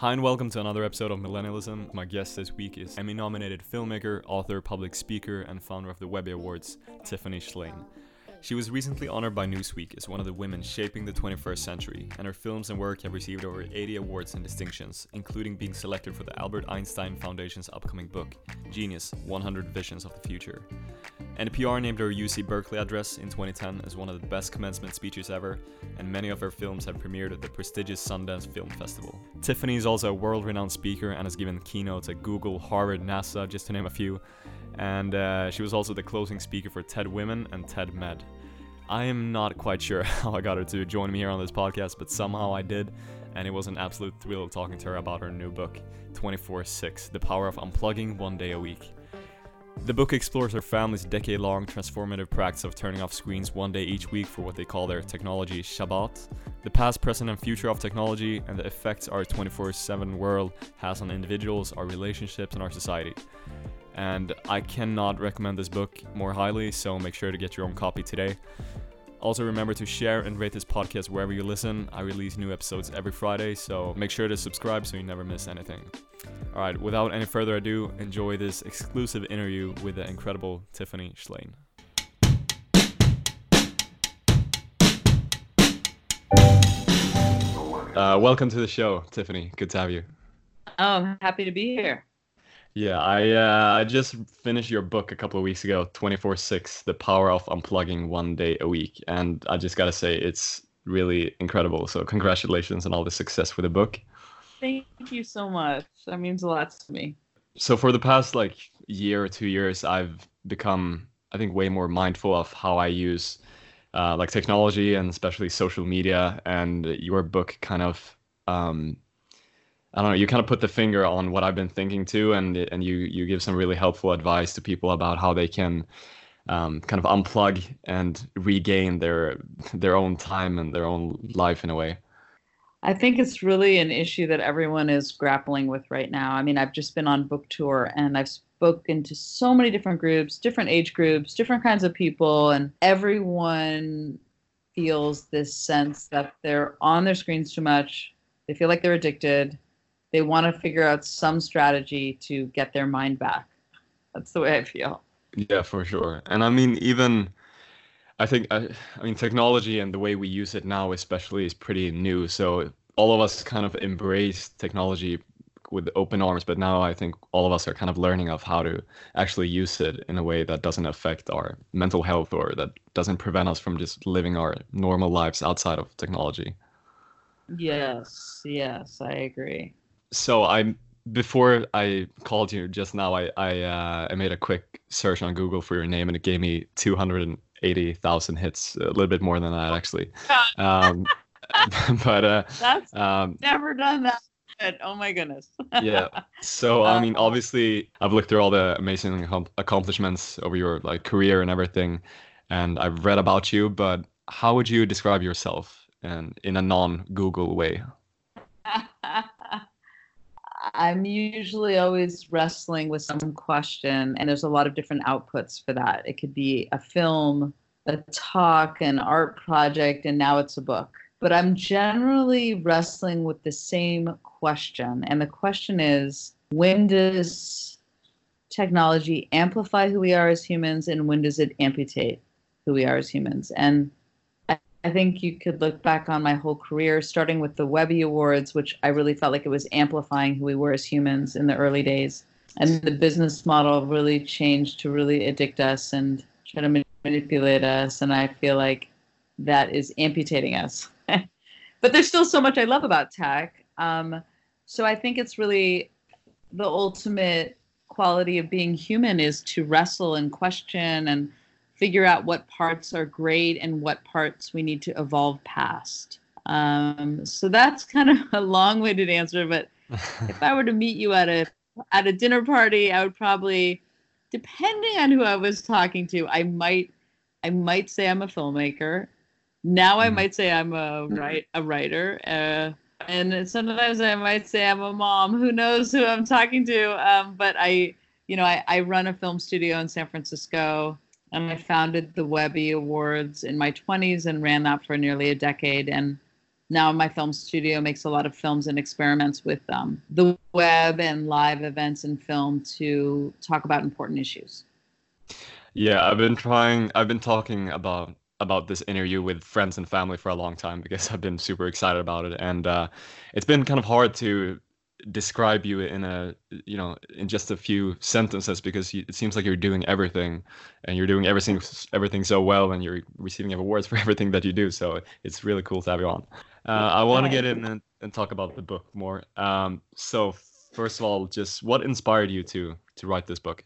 Hi, and welcome to another episode of Millennialism. My guest this week is Emmy nominated filmmaker, author, public speaker, and founder of the Webby Awards, Tiffany Shlain. She was recently honored by Newsweek as one of the women shaping the 21st century, and her films and work have received over 80 awards and distinctions, including being selected for the Albert Einstein Foundation's upcoming book, Genius 100 Visions of the Future. NPR named her UC Berkeley address in 2010 as one of the best commencement speeches ever, and many of her films have premiered at the prestigious Sundance Film Festival. Tiffany is also a world renowned speaker and has given keynotes at Google, Harvard, NASA, just to name a few, and uh, she was also the closing speaker for TED Women and TED Med. I am not quite sure how I got her to join me here on this podcast, but somehow I did, and it was an absolute thrill talking to her about her new book, 24 6 The Power of Unplugging One Day a Week. The book explores her family's decade long transformative practice of turning off screens one day each week for what they call their technology Shabbat, the past, present, and future of technology, and the effects our 24 7 world has on individuals, our relationships, and our society and I cannot recommend this book more highly, so make sure to get your own copy today. Also, remember to share and rate this podcast wherever you listen. I release new episodes every Friday, so make sure to subscribe so you never miss anything. All right, without any further ado, enjoy this exclusive interview with the incredible Tiffany Shlain. Uh, welcome to the show, Tiffany. Good to have you. Oh, I'm happy to be here. Yeah, I uh, I just finished your book a couple of weeks ago, 24/6: The Power of Unplugging One Day a Week, and I just gotta say it's really incredible. So congratulations on all the success with the book. Thank you so much. That means a lot to me. So for the past like year or two years, I've become I think way more mindful of how I use uh, like technology and especially social media. And your book kind of um, I don't know. You kind of put the finger on what I've been thinking too, and and you you give some really helpful advice to people about how they can um, kind of unplug and regain their their own time and their own life in a way. I think it's really an issue that everyone is grappling with right now. I mean, I've just been on book tour and I've spoken to so many different groups, different age groups, different kinds of people, and everyone feels this sense that they're on their screens too much. They feel like they're addicted they want to figure out some strategy to get their mind back. That's the way I feel. Yeah, for sure. And I mean, even I think I, I mean technology and the way we use it now, especially, is pretty new. So all of us kind of embrace technology with open arms, but now I think all of us are kind of learning of how to actually use it in a way that doesn't affect our mental health or that doesn't prevent us from just living our normal lives outside of technology. Yes, yes, I agree so I'm before I called you just now, I I, uh, I made a quick search on Google for your name, and it gave me two hundred and eighty thousand hits, a little bit more than that actually. Um, but uh, that's um, never done that. Oh my goodness. yeah. So I mean, uh, obviously, I've looked through all the amazing accomplishments over your like career and everything, and I've read about you. But how would you describe yourself, and in a non-Google way? I'm usually always wrestling with some question, and there's a lot of different outputs for that. It could be a film, a talk, an art project, and now it's a book. But I'm generally wrestling with the same question. And the question is when does technology amplify who we are as humans, and when does it amputate who we are as humans? And I think you could look back on my whole career, starting with the Webby Awards, which I really felt like it was amplifying who we were as humans in the early days. And the business model really changed to really addict us and try to manipulate us. And I feel like that is amputating us. but there's still so much I love about tech. Um, so I think it's really the ultimate quality of being human is to wrestle and question and figure out what parts are great and what parts we need to evolve past. Um, so that's kind of a long-winded answer, but if I were to meet you at a at a dinner party, I would probably, depending on who I was talking to, I might I might say I'm a filmmaker. Now I mm. might say I'm a write a writer. Uh, and sometimes I might say I'm a mom. Who knows who I'm talking to? Um, but I, you know, I, I run a film studio in San Francisco and I founded the Webby Awards in my 20s and ran that for nearly a decade. And now my film studio makes a lot of films and experiments with um, the web and live events and film to talk about important issues. Yeah, I've been trying. I've been talking about about this interview with friends and family for a long time because I've been super excited about it, and uh, it's been kind of hard to describe you in a you know in just a few sentences because you, it seems like you're doing everything and you're doing everything everything so well and you're receiving awards for everything that you do. So it's really cool to have you on. Uh, i want to get in and, and, talk about the book more. Um, so first of all just what inspired you to to write this book?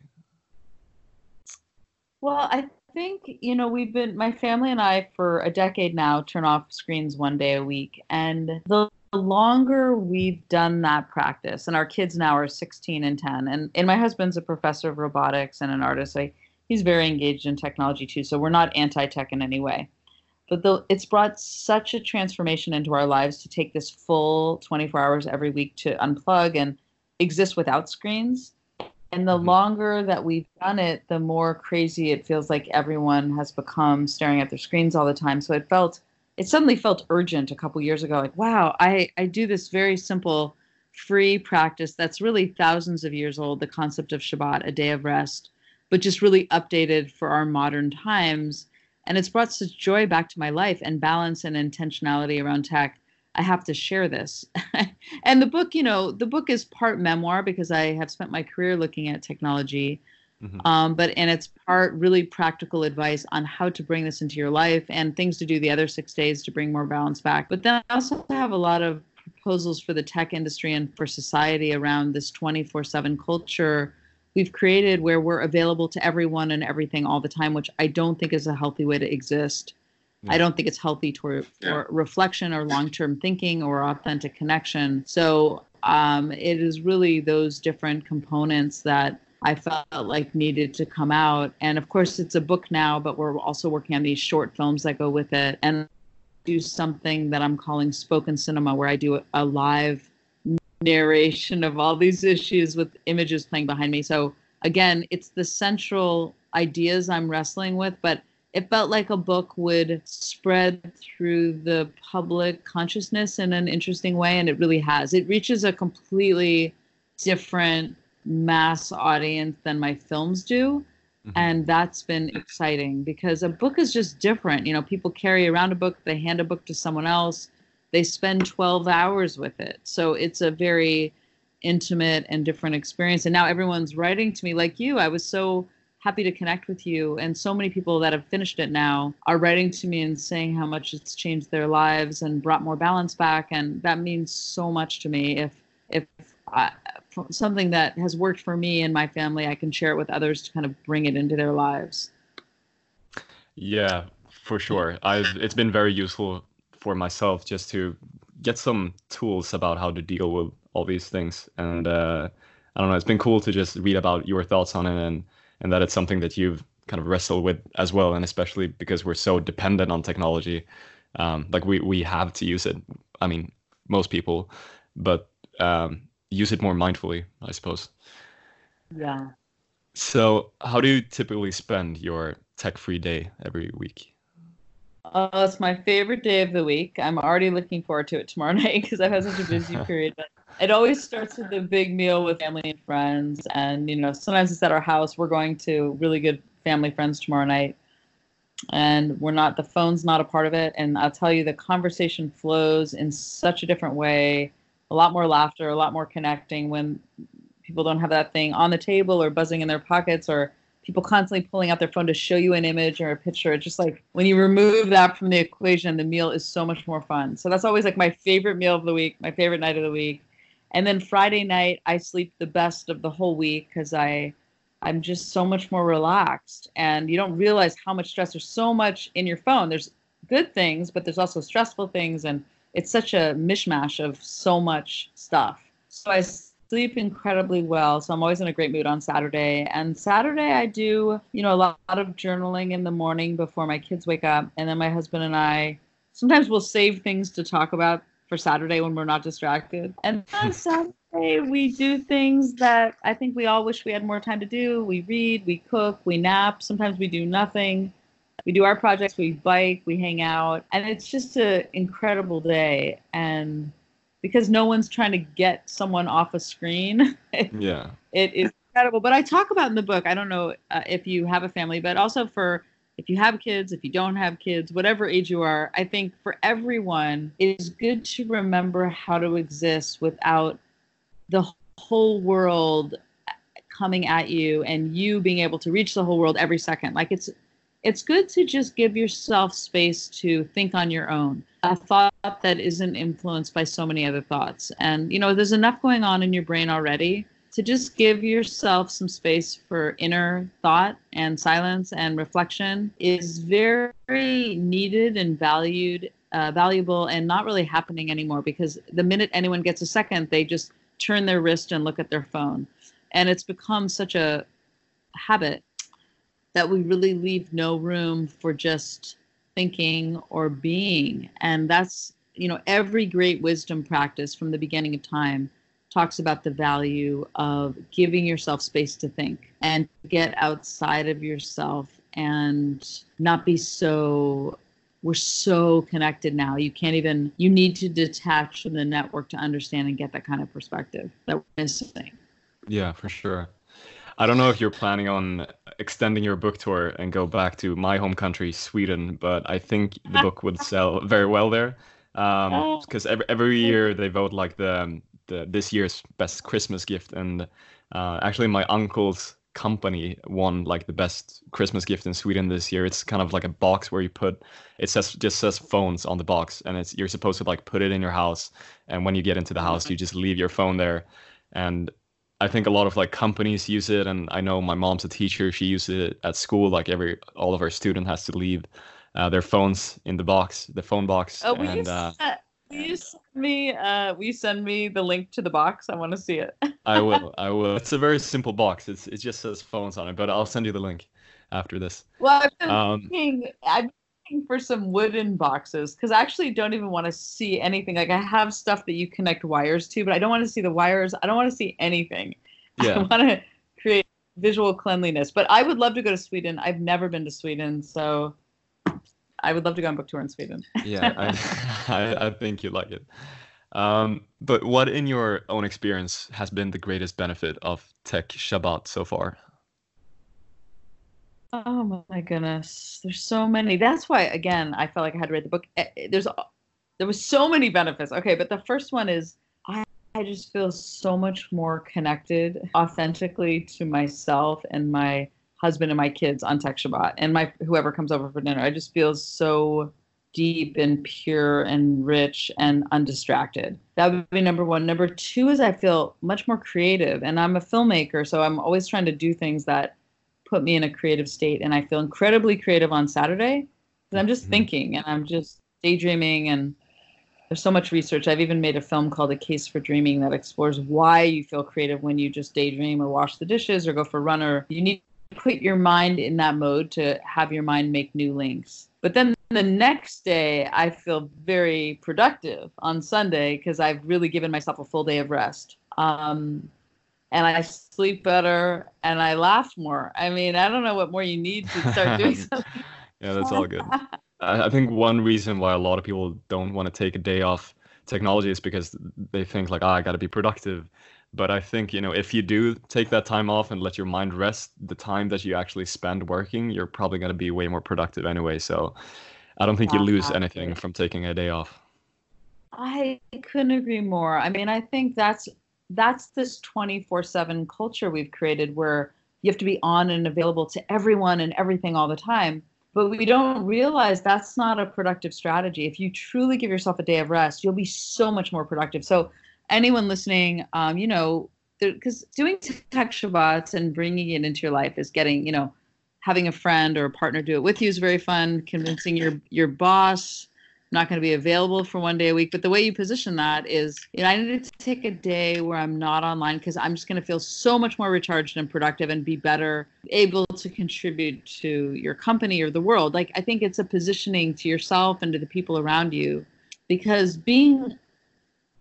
Well i think you know we've been my family and i for a decade now turn off screens one day a week and the the longer we've done that practice, and our kids now are 16 and 10, and, and my husband's a professor of robotics and an artist. So he's very engaged in technology too. So we're not anti-tech in any way. But the, it's brought such a transformation into our lives to take this full 24 hours every week to unplug and exist without screens. And the mm-hmm. longer that we've done it, the more crazy it feels like everyone has become staring at their screens all the time. So it felt it suddenly felt urgent a couple years ago like wow i i do this very simple free practice that's really thousands of years old the concept of shabbat a day of rest but just really updated for our modern times. And it's brought such joy back to my life and balance and intentionality around tech i have to share this. And the book you know the book is part memoir because i have spent my career looking at technology Mm-hmm. Um, but and it's part really practical advice on how to bring this into your life and things to do the other six days to bring more balance back. But then I also have a lot of proposals for the tech industry and for society around this 24/7 culture we've created where we're available to everyone and everything all the time, which I don't think is a healthy way to exist. I don't think it's healthy for, for reflection or long term thinking or authentic connection. So um, it is really those different components that I felt like needed to come out. And of course, it's a book now, but we're also working on these short films that go with it and do something that I'm calling spoken cinema, where I do a live narration of all these issues with images playing behind me. So again, it's the central ideas I'm wrestling with, but it felt like a book would spread through the public consciousness in an interesting way, and it really has. It reaches a completely different mass audience than my films do. Mm-hmm. And that's been exciting because a book is just different. You know, people carry around a book, they hand a book to someone else, they spend 12 hours with it. So it's a very intimate and different experience. And now everyone's writing to me like you. I was so happy to connect with you. And so many people that have finished it now are writing to me and saying how much it's changed their lives and brought more balance back. And that means so much to me. If if Something that has worked for me and my family, I can share it with others to kind of bring it into their lives. Yeah, for sure. I've it's been very useful for myself just to get some tools about how to deal with all these things. And uh, I don't know, it's been cool to just read about your thoughts on it and and that it's something that you've kind of wrestled with as well. And especially because we're so dependent on technology, um, like we we have to use it. I mean, most people, but um, use it more mindfully, I suppose. Yeah. So, how do you typically spend your tech-free day every week? Oh, it's my favorite day of the week. I'm already looking forward to it tomorrow night because I've had such a busy period. But it always starts with a big meal with family and friends, and you know, sometimes it's at our house. We're going to really good family friends tomorrow night, and we're not. The phone's not a part of it, and I'll tell you, the conversation flows in such a different way a lot more laughter, a lot more connecting when people don't have that thing on the table or buzzing in their pockets or people constantly pulling out their phone to show you an image or a picture. It's just like when you remove that from the equation, the meal is so much more fun. So that's always like my favorite meal of the week, my favorite night of the week. And then Friday night, I sleep the best of the whole week because I, I'm just so much more relaxed. And you don't realize how much stress. There's so much in your phone. There's good things, but there's also stressful things and it's such a mishmash of so much stuff. So I sleep incredibly well. So I'm always in a great mood on Saturday. And Saturday I do, you know, a lot, of journaling in the morning before my kids wake up. And then my husband and I sometimes we'll save things to talk about for Saturday when we're not distracted. And on Saturday we do things that I think we all wish we had more time to do. We read, we cook, we nap. Sometimes we do nothing we do our projects, we bike, we hang out, and it's just an incredible day. And because no one's trying to get someone off a screen, yeah, it is incredible. But I talk about in the book. I don't know uh, if you have a family, but also for if you have kids, if you don't have kids, whatever age you are, I think for everyone, it is good to remember how to exist without the whole world coming at you and you being able to reach the whole world every second. Like it's it's good to just give yourself space to think on your own. A thought that isn't influenced by so many other thoughts. And you know, there's enough going on in your brain already to just give yourself some space for inner thought and silence and reflection is very needed and valued uh, valuable and not really happening anymore because the minute anyone gets a second they just turn their wrist and look at their phone and it's become such a habit that we really leave no room for just thinking or being. And that's you know every great wisdom practice from the beginning of time talks about the value of giving yourself space to think and get outside of yourself and not be so we're so connected now. You can't even you need to detach from the network to understand and get that kind of perspective that we're missing. Yeah for sure i don't know if you're planning on extending your book tour and go back to my home country sweden but i think the book would sell very well there. Because um, every, every year they vote like the the this year's best Christmas gift, and uh, actually my uncle's company won like the best Christmas gift in Sweden this year. It's kind of like a box where you put it says just says phones on the box, and it's you're supposed to like put it in your house, and when you get into the house, you just leave your phone there, and I think a lot of like companies use it, and I know my mom's a teacher. She uses it at school. Like every all of our student has to leave uh, their phones in the box, the phone box. Oh, and, uh, Will you send me? Uh, will you send me the link to the box? I want to see it. I will. I will. It's a very simple box. It's it just says phones on it, but I'll send you the link after this. Well, I've been um, looking. I'm looking for some wooden boxes because I actually don't even want to see anything. Like I have stuff that you connect wires to, but I don't want to see the wires. I don't want to see anything. Yeah. I want to create visual cleanliness. But I would love to go to Sweden. I've never been to Sweden, so I would love to go on book tour in Sweden. yeah, I, I, I, think you like it. Um, but what, in your own experience, has been the greatest benefit of Tech Shabbat so far? Oh my goodness, there's so many. That's why, again, I felt like I had read the book. Eh, eh, there's there was so many benefits. Okay, but the first one is I, I just feel so much more connected authentically to myself and my husband and my kids on Tech Shabbat and my whoever comes over for dinner. I just feel so deep and pure and rich and undistracted. That would be number one. Number two is I feel much more creative and I'm a filmmaker, so I'm always trying to do things that put me in a creative state. And I feel incredibly creative on Saturday because I'm just mm-hmm. thinking and I'm just daydreaming and there's so much research. I've even made a film called A Case for Dreaming that explores why you feel creative when you just daydream or wash the dishes or go for a run or you need to put your mind in that mode to have your mind make new links. But then the next day, I feel very productive on Sunday because I've really given myself a full day of rest. Um, and I sleep better and I laugh more. I mean, I don't know what more you need to start doing something. yeah, that's all good. I think one reason why a lot of people don't want to take a day off technology is because they think like, oh, I got to be productive but I think you know if you do take that time off and let your mind rest, the time that you actually spend working, you're probably going to be way more productive anyway. So I don't think you lose anything from taking a day off. I couldn't agree more. I mean, I think that's that's this 24/7 culture we've created where you have to be on and available to everyone and everything all the time. But we don't realize that's not a productive strategy. If you truly give yourself a day of rest, you'll be so much more productive. So anyone listening, um, you know, because doing tech Shabbats and bringing it into your life is getting, you know, having a friend or a partner do it with you is very fun. Convincing your your boss not going to be available for one day a week. But the way you position that is, you know, I need to take a day where I'm not online because I'm just going to feel so much more recharged and productive and be better able to contribute to your company or the world. Like I think it's a positioning to yourself and to the people around you because being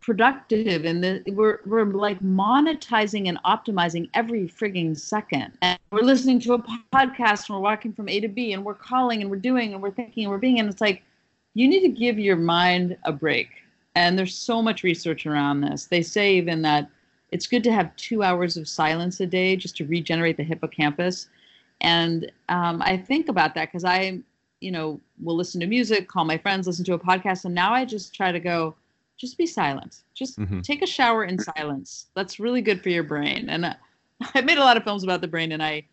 productive and the, we're we're like monetizing and optimizing every frigging second and we're listening to a podcast and we're walking from a to b and we're calling and we're doing and we're thinking and we're being and it's like you need to give your mind a break and there's so much research around this they say even that it's good to have two hours of silence a day just to regenerate the hippocampus and um, i think about that because i you know will listen to music call my friends listen to a podcast and now i just try to go just be silent. Just mm-hmm. take a shower in silence. That's really good for your brain. And uh, I've made a lot of films about the brain, and I,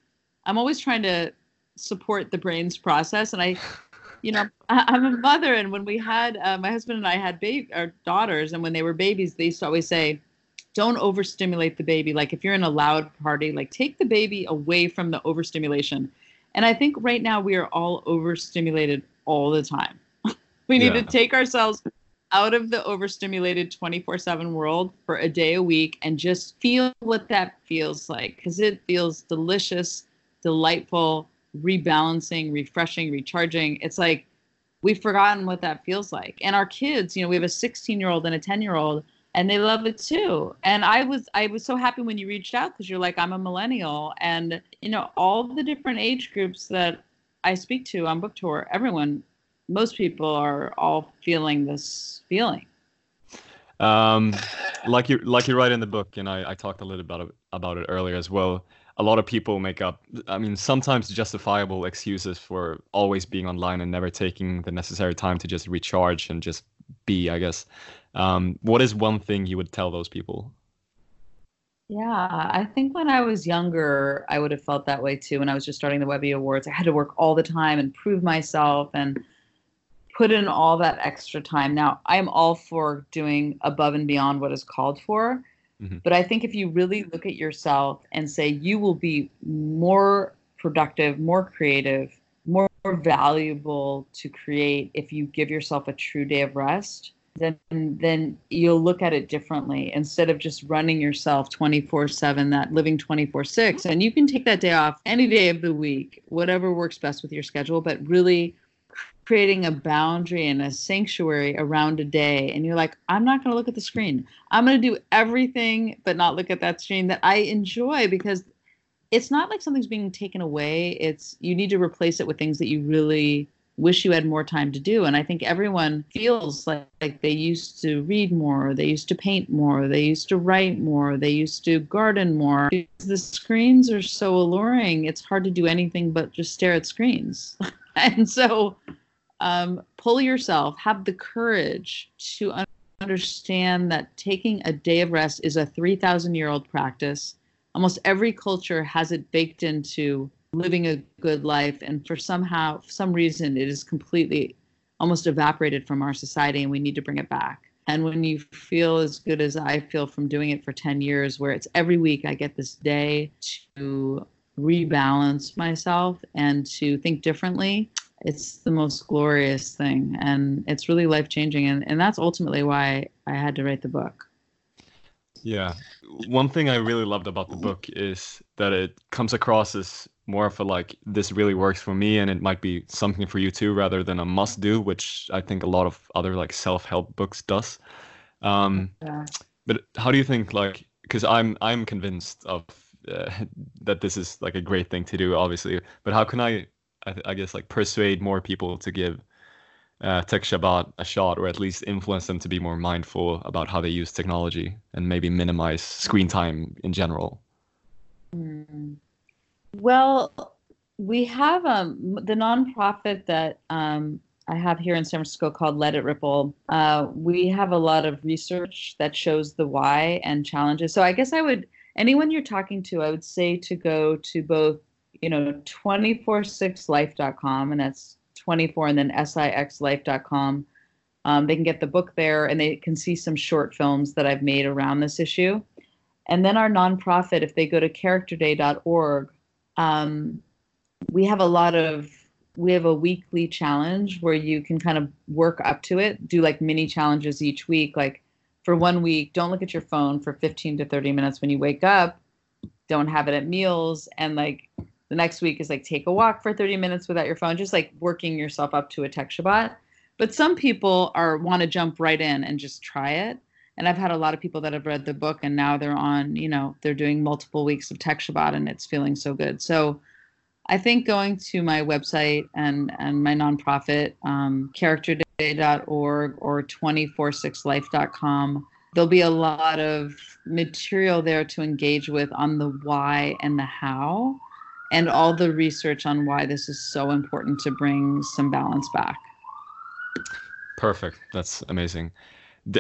I'm always trying to support the brain's process. And I, you know, I, am a mother, and when we had uh, my husband and I had baby our daughters, and when they were babies, they used to always say, "Don't overstimulate the baby. Like if you're in a loud party, like take the baby away from the overstimulation." And I think right now we are all overstimulated all the time. we need yeah. to take ourselves out of the overstimulated 24 7 world for a day a week and just feel what that feels like because it feels delicious, delightful, rebalancing, refreshing, recharging. It's like we've forgotten what that feels like. And our kids, you know, we have a 16 year old and a 10 year old and they love it too. And I was I was so happy when you reached out because you're like I'm a millennial and you know all the different age groups that I speak to on book tour, everyone most people are all feeling this feeling. Um, like you like you write in the book, and I, I talked a little about it, about it earlier as well. A lot of people make up, I mean, sometimes justifiable excuses for always being online and never taking the necessary time to just recharge and just be. I guess. Um, what is one thing you would tell those people? Yeah, I think when I was younger, I would have felt that way too. When I was just starting the Webby Awards, I had to work all the time and prove myself and put in all that extra time. Now, I'm all for doing above and beyond what is called for. Mm-hmm. But I think if you really look at yourself and say you will be more productive, more creative, more valuable to create if you give yourself a true day of rest, then then you'll look at it differently instead of just running yourself 24/7 that living 24/6 and you can take that day off any day of the week whatever works best with your schedule but really creating a boundary and a sanctuary around a day and you're like i'm not going to look at the screen. I'm going to do everything but not look at that screen that i enjoy because it's not like something's being taken away. It's you need to replace it with things that you really wish you had more time to do and i think everyone feels like, like they used to read more they used to paint more they used to write more they used to garden more. Because the screens are so alluring it's hard to do anything but just stare at screens. And so um, pull yourself, have the courage to understand that taking a day of rest is a 3,000 year old practice. Almost every culture has it baked into living a good life. And for somehow, some reason, it is completely almost evaporated from our society and we need to bring it back. And when you feel as good as I feel from doing it for 10 years, where it's every week I get this day to rebalance myself and to think differently, it's the most glorious thing and it's really life changing and, and that's ultimately why i had to write the book. Yeah. One thing i really loved about the book is that it comes across as more of a like this really works for me and it might be something for you too rather than a must do which i think a lot of other like self-help books does. Um yeah. but how do you think like because i'm i'm convinced of uh, that this is like a great thing to do obviously but how can i I, I guess like persuade more people to give uh, Tech Shabbat a shot, or at least influence them to be more mindful about how they use technology and maybe minimize screen time in general? Mm. Well, we have um, the nonprofit that um, I have here in San Francisco called Let It Ripple. Uh, we have a lot of research that shows the why and challenges. So I guess I would anyone you're talking to, I would say to go to both you know, 246life.com, and that's 24 and then sixlife.com. Um, they can get the book there and they can see some short films that I've made around this issue. And then our nonprofit, if they go to characterday.org, um, we have a lot of we have a weekly challenge where you can kind of work up to it, do like mini challenges each week. Like for one week, don't look at your phone for 15 to 30 minutes when you wake up. Don't have it at meals and like the next week is like take a walk for 30 minutes without your phone, just like working yourself up to a tech Shabbat. But some people are want to jump right in and just try it. and I've had a lot of people that have read the book and now they're on, you know, they're doing multiple weeks of Tech Shabbat and it's feeling so good. So I think going to my website and and my nonprofit, um, characterday.org or 246life.com, there'll be a lot of material there to engage with on the why and the how, and all the research on why this is so important to bring some balance back. Perfect. That's amazing.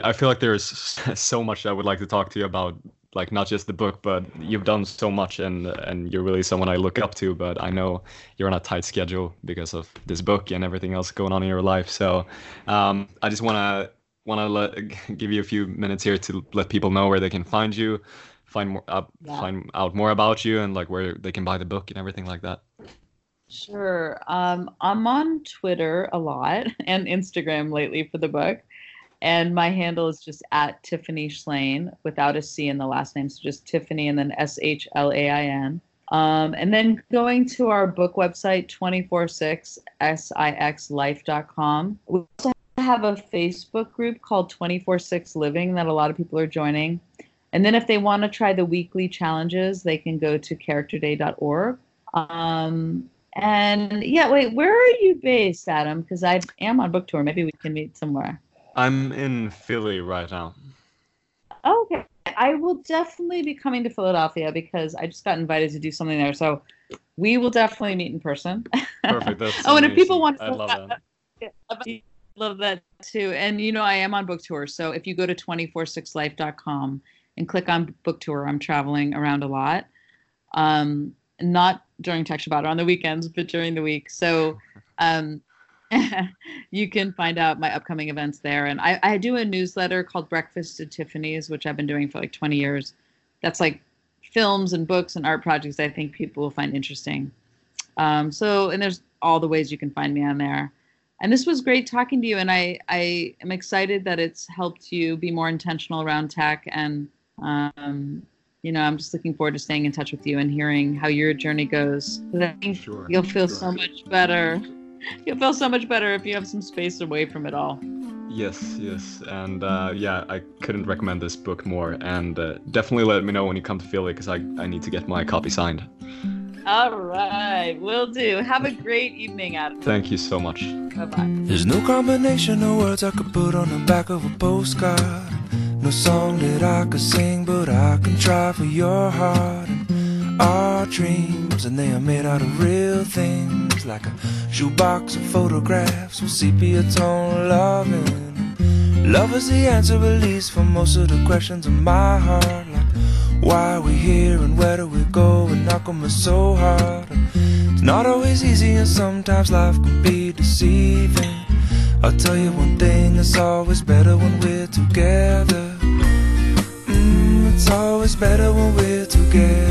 I feel like there's so much I would like to talk to you about like not just the book, but you've done so much, and and you're really someone I look up to. But I know you're on a tight schedule because of this book and everything else going on in your life. So um, I just wanna wanna give you a few minutes here to let people know where they can find you, find more uh, yeah. find out more about you, and like where they can buy the book and everything like that. Sure. Um, I'm on Twitter a lot and Instagram lately for the book. And my handle is just at Tiffany Shlain without a C in the last name. So just Tiffany and then S H L A I N. Um, and then going to our book website, 246sixlife.com. We also have a Facebook group called 246 Living that a lot of people are joining. And then if they want to try the weekly challenges, they can go to characterday.org. Um, and yeah, wait, where are you based, Adam? Because I am on book tour. Maybe we can meet somewhere. I'm in Philly right now. Okay. I will definitely be coming to Philadelphia because I just got invited to do something there. So we will definitely meet in person. Perfect. That's oh, and if people want to, I love that. that. love that too. And you know, I am on book tour. So if you go to 246life.com and click on book tour, I'm traveling around a lot. Um, not during Tech Shabbat or on the weekends, but during the week. So um, you can find out my upcoming events there. And I, I do a newsletter called Breakfast at Tiffany's, which I've been doing for like 20 years. That's like films and books and art projects I think people will find interesting. Um, so, and there's all the ways you can find me on there. And this was great talking to you. And I, I am excited that it's helped you be more intentional around tech. And, um, you know, I'm just looking forward to staying in touch with you and hearing how your journey goes. I think sure, you'll feel sure. so much better You'll feel so much better if you have some space away from it all. Yes, yes, and uh, yeah, I couldn't recommend this book more. And uh, definitely let me know when you come to Philly because I, I need to get my copy signed. All right, will do. Have a great evening, Adam. Thank you so much. Bye bye. There's no combination of words I could put on the back of a postcard. No song that I could sing, but I can try for your heart. And our dreams, and they are made out of real things like a shoebox of photographs with sepia tone loving. Love is the answer, at least, for most of the questions in my heart. Like, why are we here and where do we go? And knock on so hard. It's not always easy, and sometimes life can be deceiving. I'll tell you one thing, it's always better when we're together. Better when we're together.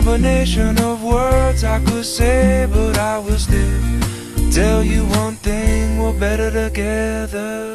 Combination of words I could say, but I will still tell you one thing: we're better together.